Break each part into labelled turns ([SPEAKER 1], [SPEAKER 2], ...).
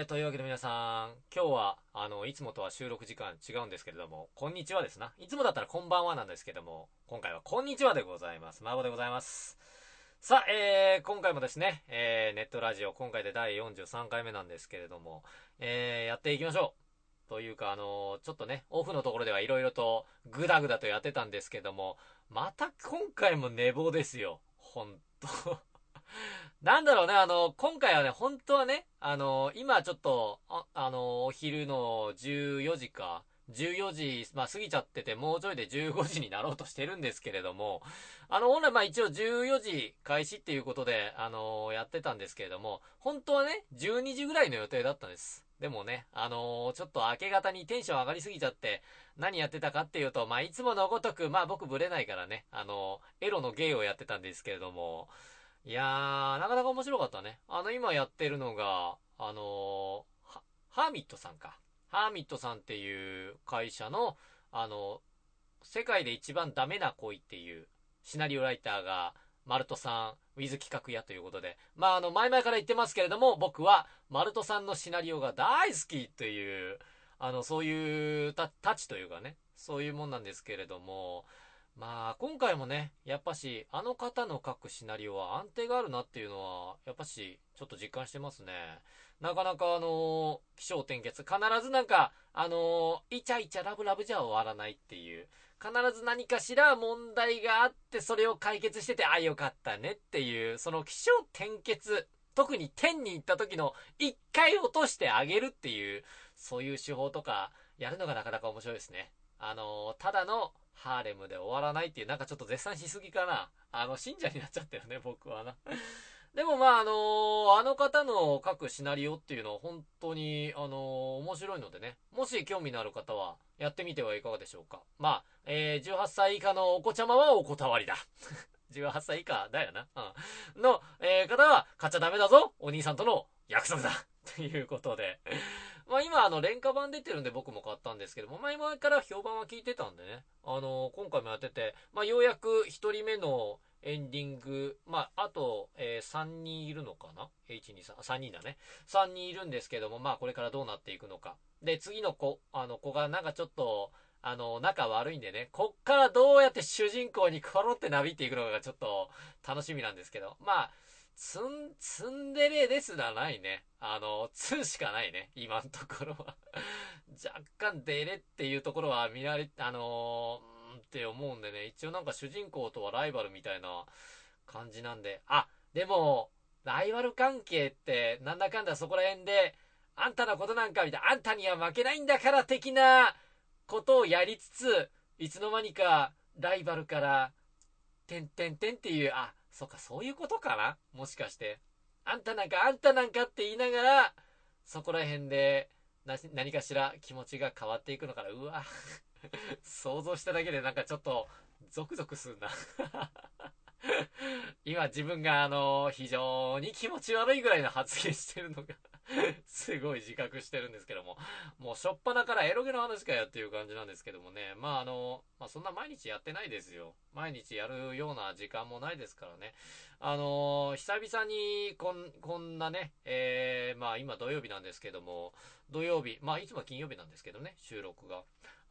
[SPEAKER 1] えー、というわけで皆さん、今日は、あの、いつもとは収録時間違うんですけれども、こんにちはですな。いつもだったらこんばんはなんですけども、今回はこんにちはでございます。孫でございます。さあ、えー、今回もですね、えー、ネットラジオ、今回で第43回目なんですけれども、えー、やっていきましょう。というか、あのちょっとね、オフのところではいろいろとグダグダとやってたんですけども、また今回も寝坊ですよ。ほんと。なんだろうね、あの、今回はね、本当はね、あの、今ちょっと、ああの、お昼の14時か、14時、まあ過ぎちゃってて、もうちょいで15時になろうとしてるんですけれども、あの、本来まあ一応14時開始っていうことで、あの、やってたんですけれども、本当はね、12時ぐらいの予定だったんです。でもね、あのちょっと明け方にテンション上がりすぎちゃって、何やってたかっていうと、まあいつものごとく、まあ僕ブレないからね、あのエロの芸をやってたんですけれども、いやー、なかなか面白かったね。あの、今やってるのが、あのー、ハーミットさんか。ハーミットさんっていう会社の、あの、世界で一番ダメな恋っていうシナリオライターが、マルトさん、ウィズ企画屋ということで。まあ、あの、前々から言ってますけれども、僕は、マルトさんのシナリオが大好きという、あの、そういうた、たちというかね、そういうもんなんですけれども、まあ、今回もね、やっぱし、あの方の書くシナリオは安定があるなっていうのは、やっぱし、ちょっと実感してますね。なかなかあの気象転結、必ずなんか、あのイチャイチャラブラブじゃ終わらないっていう、必ず何かしら問題があって、それを解決してて、あ、よかったねっていう、その気象転結、特に天に行った時の一回落としてあげるっていう、そういう手法とか、やるのがなかなか面白いですね。あのただのハーレムで終わらないっていう、なんかちょっと絶賛しすぎかな。あの、信者になっちゃったよね、僕はな。でもまあ、あのー、あの方の書くシナリオっていうのは本当に、あのー、面白いのでね、もし興味のある方はやってみてはいかがでしょうか。まあ、えー、18歳以下のお子ちゃまはお断りだ。18歳以下だよな。うん。の、えー、方は買っちゃダメだぞお兄さんとの約束だということで。まあ今あの廉価版出てるんで僕も買ったんですけども、まあ今から評判は聞いてたんでね、あの今回もやってて、まあようやく1人目のエンディング、まああと、えー、3人いるのかな ?123、3人だね。3人いるんですけども、まあこれからどうなっていくのか。で、次の子、あの子がなんかちょっと、あの、仲悪いんでね、こっからどうやって主人公にコロってなびっていくのかがちょっと楽しみなんですけど、まあ、ツン、ツンデレですらないね。あの、ツンしかないね。今のところは 若干デレっていうところは見られ、あのー、って思うんでね。一応なんか主人公とはライバルみたいな感じなんで。あ、でも、ライバル関係って、なんだかんだそこら辺で、あんたのことなんかみたいな、あんたには負けないんだから的なことをやりつつ、いつの間にかライバルから、てんてんてんっていう、あ、そっか、そういうことかな？もしかして。あんたなんか、あんたなんかって言いながら、そこら辺で、何かしら気持ちが変わっていくのかな？うわ。想像しただけでなんかちょっと、ゾクゾクすんな今自分があの、非常に気持ち悪いぐらいの発言してるのが すごい自覚してるんですけども、もうしょっぱなからエロゲの話かよっていう感じなんですけどもね、まああの、まあそんな毎日やってないですよ。毎日やるような時間もないですからね。あの久々にこん、こんなね、えー、まあ今土曜日なんですけども、土曜日、まあいつも金曜日なんですけどね、収録が。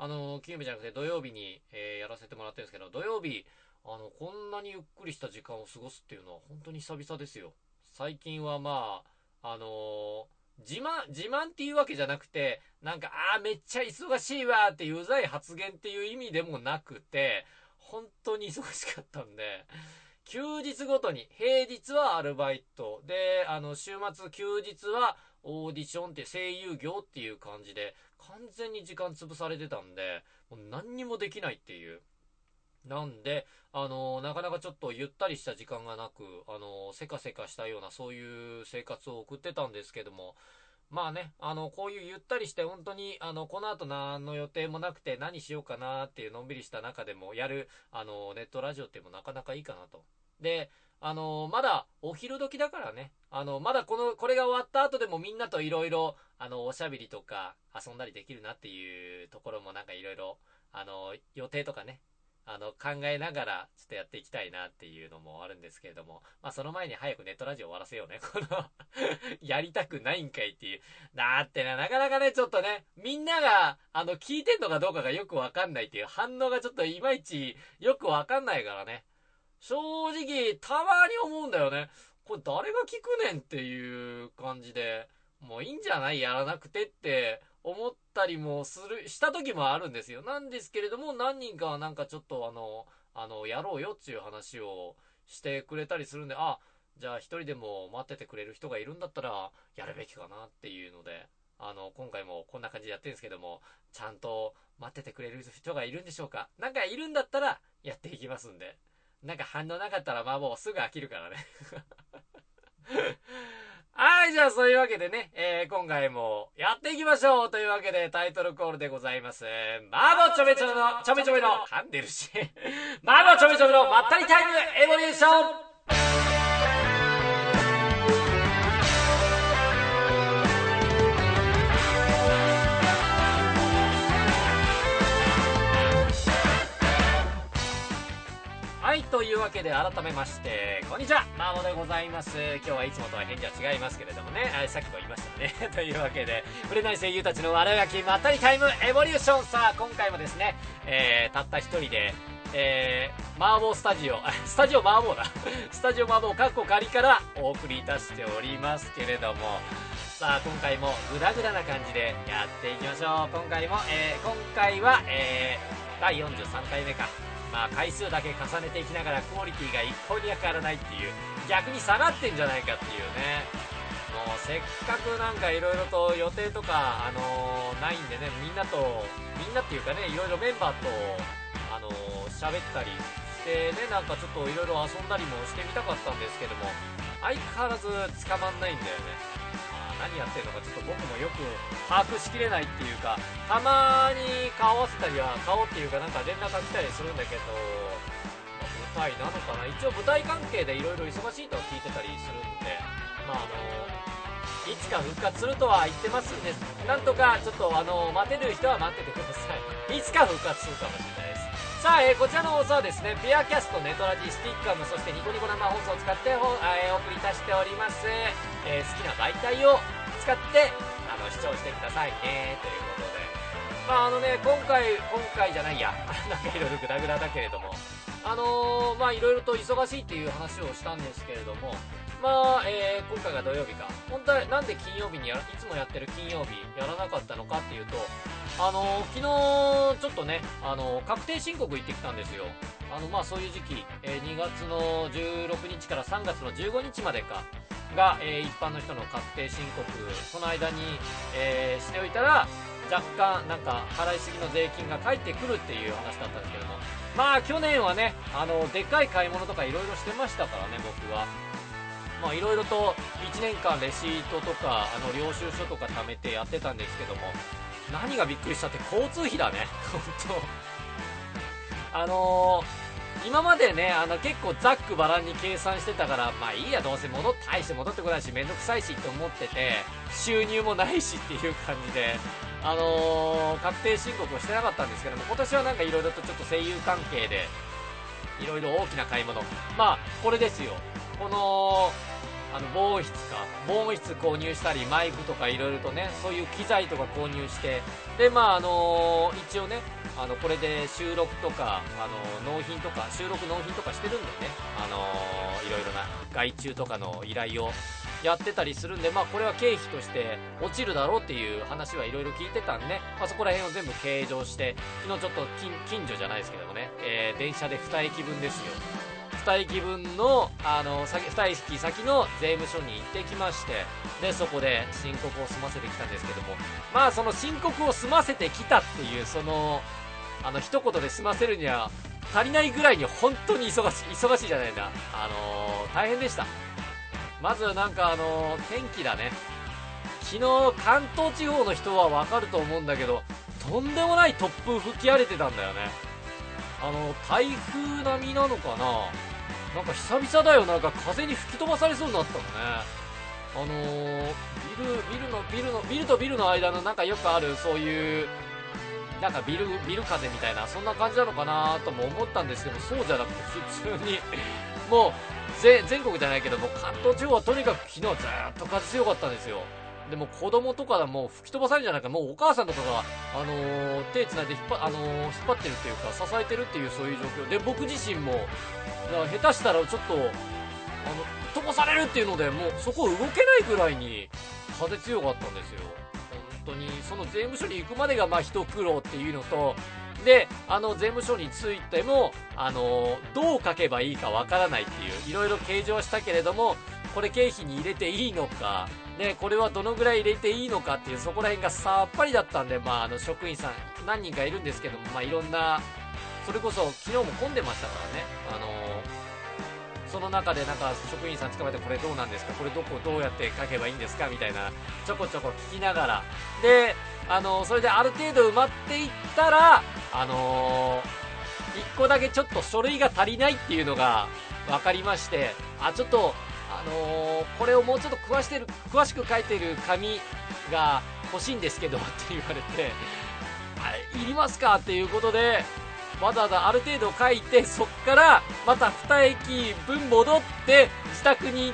[SPEAKER 1] あの金曜日じゃなくて土曜日に、えー、やらせてもらってるんですけど、土曜日、あの、こんなにゆっくりした時間を過ごすっていうのは本当に久々ですよ。最近はまあ、あのー、自慢、自慢っていうわけじゃなくて、なんか、ああ、めっちゃ忙しいわっていううざい発言っていう意味でもなくて、本当に忙しかったんで、休日ごとに、平日はアルバイト、で、あの、週末、休日はオーディションって声優業っていう感じで、完全に時間潰されてたんで、もう何にもできないっていう。なんで、あの、なかなかちょっとゆったりした時間がなく、あの、せかせかしたようなそういう生活を送ってたんですけども、まあね、あの、こういうゆったりして本当に、あの、この後何の予定もなくて何しようかなっていうのんびりした中でもやる、あの、ネットラジオってもなかなかいいかなと。で、あの、まだお昼時だからね、あの、まだこの、これが終わった後でもみんなといろいろ、あの、おしゃべりとか遊んだりできるなっていうところもなんかいろいろ、あの、予定とかね、あの、考えながら、ちょっとやっていきたいなっていうのもあるんですけれども、まあ、その前に早くネットラジオ終わらせようね。このやりたくないんかいっていう。だってね、なかなかね、ちょっとね、みんなが、あの、聞いてんのかどうかがよくわかんないっていう反応がちょっといまいちよくわかんないからね。正直、たまに思うんだよね。これ誰が聞くねんっていう感じで、もういいんじゃない？やらなくてって思ったりもする、した時もあるんですよ。なんですけれども、何人かはなんかちょっとあの、あの、やろうよっていう話をしてくれたりするんで、あ、じゃあ一人でも待っててくれる人がいるんだったら、やるべきかなっていうので、あの、今回もこんな感じでやってるんですけども、ちゃんと待っててくれる人がいるんでしょうか？なんかいるんだったら、やっていきますんで。なんか反応なかったら、まあもうすぐ飽きるからねはい、じゃあそういうわけでね、えー、今回もやっていきましょう。というわけでタイトルコールでございます。マーボちょめちょめの、ちょめちょめの、噛んでるし、マーボちょめちょめのまったりタイムエボリューション。はい、というわけで改めまして、こんにちは、マモでございます。今日はいつもとは返事は違いますけれどもね、さっきも言いましたね。というわけで、売れない声優たちの悪ガキまったりタイムエボリューションさあ、今回もですね、えー、たった一人で、えー、麻婆スタジオ、スタジオ麻婆だ。スタジオ麻婆、かっこ仮からお送りいたしておりますけれども、さあ、今回もグダグダな感じでやっていきましょう。今回も、えー、今回は、えー、第43回目か。まあ回数だけ重ねていきながらクオリティが一向に変わらないっていう逆に下がってんじゃないかっていうね。もうせっかくなんかいろいろと予定とか、あのー、ないんでねみんなとみんなっていうかねいろいろメンバーと、あのー、喋ったりしてねなんかちょっといろいろ遊んだりもしてみたかったんですけども相変わらず捕まんないんだよね。何やってるのかちょっと僕もよく把握しきれないっていうかたまに顔合わせたりは顔っていうかなんか連絡が来たりするんだけど舞台なのかな？一応舞台関係でいろいろ忙しいと聞いてたりするんでまああのいつか復活するとは言ってますんでなんとかちょっとあの待てる人は待っててください。いつか復活するかもしれない。さあ、えー、こちらの放送はですね、ピアキャスト、ネトラジ、スティッカム、そしてニコニコ生放送を使ってお,、えー、お送りいたしております。えー、好きな媒体を使ってあの視聴してください。ねということで。まああのね今回今回じゃないや。なんかいろいろグダグダだけれども。あのー、まあいろいろと忙しいっていう話をしたんですけれどもまあ、えー、今回が土曜日か。本当はなんで金曜日にやいつもやってる金曜日やらなかったのかっていうと、あのー、昨日、ちょっとね、あのー、確定申告行ってきたんですよ。あの、まあそういう時期、え2月の16日から3月の15日までか、が、え、一般の人の確定申告その間に、え、しておいたら若干なんか払いすぎの税金が返ってくるっていう話だったんですけどもまあ去年はねあのでっかい買い物とかいろいろしてましたからね僕は。まあいろいろと1年間レシートとかあの領収書とか貯めてやってたんですけども何がびっくりしたって交通費だね。本当。あのー今までね、あの結構ざっくばらんに計算してたから、まあいいや、どうせ戻って、大して戻ってこないし、めんどくさいしって思ってて、収入もないしっていう感じで、あのー、確定申告をしてなかったんですけども、今年はなんかいろいろとちょっと声優関係で、いろいろ大きな買い物。まあ、これですよ。この、あの防音室か防音室購入したりマイクとかいろいろとねそういう機材とか購入してでまああのー、一応ねあのこれで収録とかあの納品とか収録納品とかしてるんでねあのー、いろいろな外注とかの依頼をやってたりするんで、まあ、これは経費として落ちるだろうっていう話はいろいろ聞いてたんで、まあ、そこら辺を全部計上して、昨日ちょっと近所じゃないですけどもね、えー、電車で2駅分ですよ。2駅分のあの2駅先の税務署に行ってきましてでそこで申告を済ませてきたんですけどもまあその申告を済ませてきたっていうそのあの一言で済ませるには足りないぐらいに本当に忙しい忙しいじゃないんだ。あのー、大変でした。まずなんかあのー、天気だね。昨日関東地方の人はわかると思うんだけどとんでもない突風吹き荒れてたんだよね。あの台風並みなのかな。なんか久々だよ。なんか風に吹き飛ばされそうになったのね。あの、ビルビルのビルのビルとビルの間のなんかよくあるそういうなんかビル、ビル風みたいな、そんな感じなのかなとも思ったんですけど、そうじゃなくて普通に、もう、全国じゃないけども、関東地方はとにかく昨日ずっと風強かったんですよ。でも子供とかだもう吹き飛ばされるんじゃないか、もうお母さんとかが、あのー、手繋いで引っ張、あのー、引っ張ってるっていうか、支えてるっていうそういう状況で、僕自身も、下手したらちょっと、あの、飛ばされるっていうので、もうそこ動けないぐらいに風強かったんですよ。本当に、その税務署に行くまでがまあ一苦労っていうのと、で、あの、税務署についても、あの、どう書けばいいかわからないっていう、いろいろ計上したけれども、これ経費に入れていいのか、で、これはどのぐらい入れていいのかっていう、そこら辺がさっぱりだったんで、まあ、あの、職員さん、何人かいるんですけども、まあ、いろんな、それこそ、昨日も混んでましたからね、あのその中でなんか職員さん捕まえてこれどうなんですか？これどこどうやって書けばいいんですか？みたいなちょこちょこ聞きながら。であのそれである程度埋まっていったらあの、1個だけちょっと書類が足りないっていうのが分かりましてあちょっとあの、これをもうちょっと詳してる詳しく書いてる紙が欲しいんですけどって言われて、いりますか？っていうことで、わざわざある程度書いて、そっからまた2駅分戻って、自宅に行っ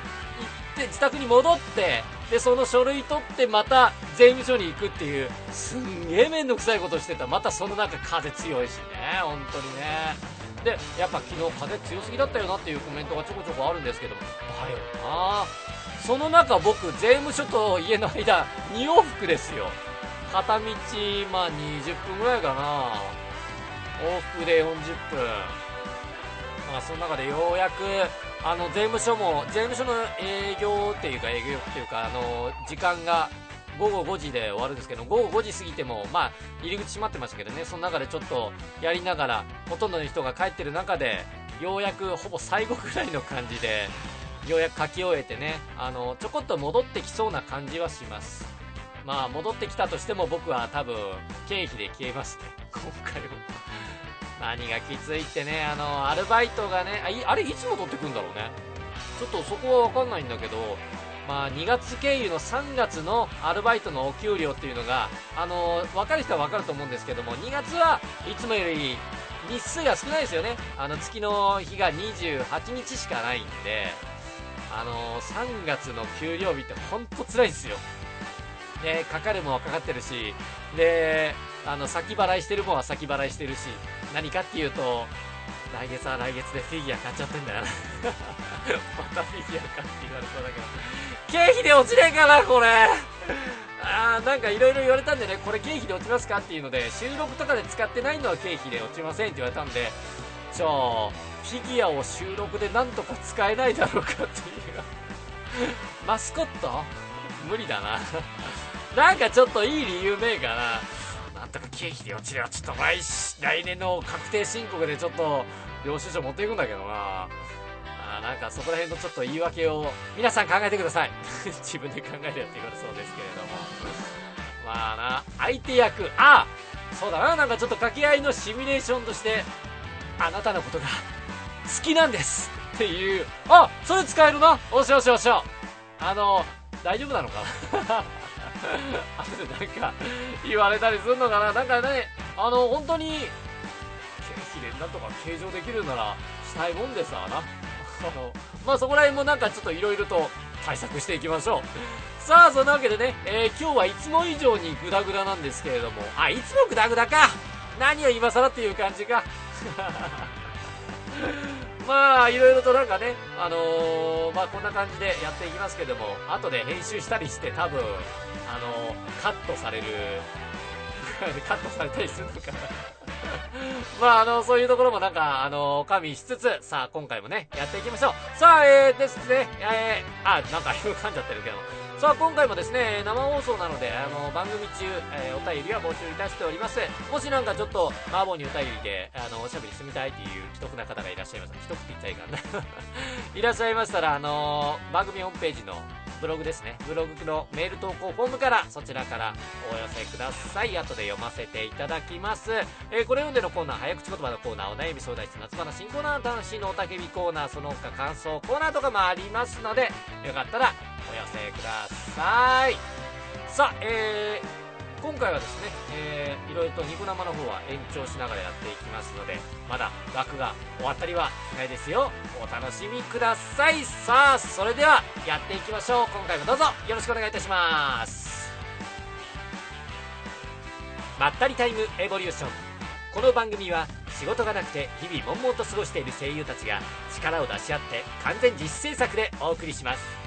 [SPEAKER 1] て、自宅に戻って、で、その書類取ってまた税務署に行くっていう、すんげえめんどくさいことしてた。またその中風強いしね、本当にね。でやっぱ昨日風強すぎだったよなっていうコメントがちょこちょこあるんですけどだよなその中僕税務署と家の間2往復ですよ片道まあ20分ぐらいかな往復で40分まあその中でようやくあの税務署も税務署の営業っていうか営業っていうかあの時間が午後5時で終わるんですけど、午後5時過ぎても、まあ、入り口閉まってましたけどね、その中でちょっとやりながら、ほとんどの人が帰ってる中で、ようやくほぼ最後ぐらいの感じで、ようやく書き終えてね、あの、ちょこっと戻ってきそうな感じはします。まあ、戻ってきたとしても僕は多分、経費で消えますね、今回も。何がきついってね、あの、アルバイトがね、あれいつも取ってくんだろうね。ちょっとそこはわかんないんだけど、まあ、2月経由の3月のアルバイトのお給料っていうのが、あのー、分かる人は分かると思うんですけども、2月はいつもより日数が少ないですよね。あの、月の日が28日しかないんで、あの、3月の給料日ってほんと辛いですよ。で、かかるもんはかかってるし、で、あの、先払いしてるもんは先払いしてるし、何かっていうと、来月は来月でフィギュア買っちゃってんだよな。またフィギュアかって言われそうだけど。経費で落ちねえかなこれ。あーなんかいろいろ言われたんでねこれ経費で落ちますかっていうので収録とかで使ってないのは経費で落ちませんって言われたんでじゃあフィギュアを収録でなんとか使えないだろうかっていう。マスコット？無理だな。なんかちょっといい理由ねえかな。なんとか経費で落ちればちょっと来来年の確定申告でちょっと領収書持っていくんだけどな。あなんかそこら辺のちょっと言い訳を皆さん考えてください。自分で考えるやって言われそうですけれども。まあな相手役。あそうだな。なんかちょっと掛け合いのシミュレーションとしてあなたのことが 好きなんですっていう。あそれ使えるな。おしおしおしお。あの大丈夫なのか？な後でなんか言われたりするのかな？なんかねあの本当に経費でなんとか計上できるならしたいもんですわな。まあそこら辺もなんかちょっといろいろと対策していきましょう。さあ、そんなわけでね、えー、今日はいつも以上にグダグダなんですけれども、あ、いつもグダグダか。何を今更っていう感じか。あ、いろいろとなんかね、あのー、まあこんな感じでやっていきますけども、後で編集したりして多分、あのー、カットされる、カットされたりするのかな まあ、あの、そういうところもなんか、あの、加味しつつ、さあ、今回もね、やっていきましょう。さあ、えー、ですね、えー、あ、なんか、噛んじゃってるけど。さあ、今回もですね、生放送なので、あの、番組中、えー、お便りは募集いたしております。もしなんかちょっと、マーボーにお便りで、あの、おしゃべりしてみたいっていう既得な方がいらっしゃいます。既得って言っちゃいかんな いらっしゃいましたら、あの番組ホームページのブログですね。ブログのメール投稿フォームから、そちらからお寄せください。後で読ませていただきます。えー、これ読んでのコーナー、早口言葉のコーナー、お悩み相談室、夏花新コーナー、男子のおたけびコーナー、その他感想コーナーとかもありますので、よかったら寄せください。さあ、えー、今回はですね、えー、いろいろとニコ生の方は延長しながらやっていきますのでまだ枠が終わったりはしないですよ。お楽しみください。さあそれではやっていきましょう。今回もどうぞよろしくお願いいたします。まったりタイムエボリューション。この番組は仕事がなくて日々悶々と過ごしている声優たちが力を出し合って完全自主制作でお送りします。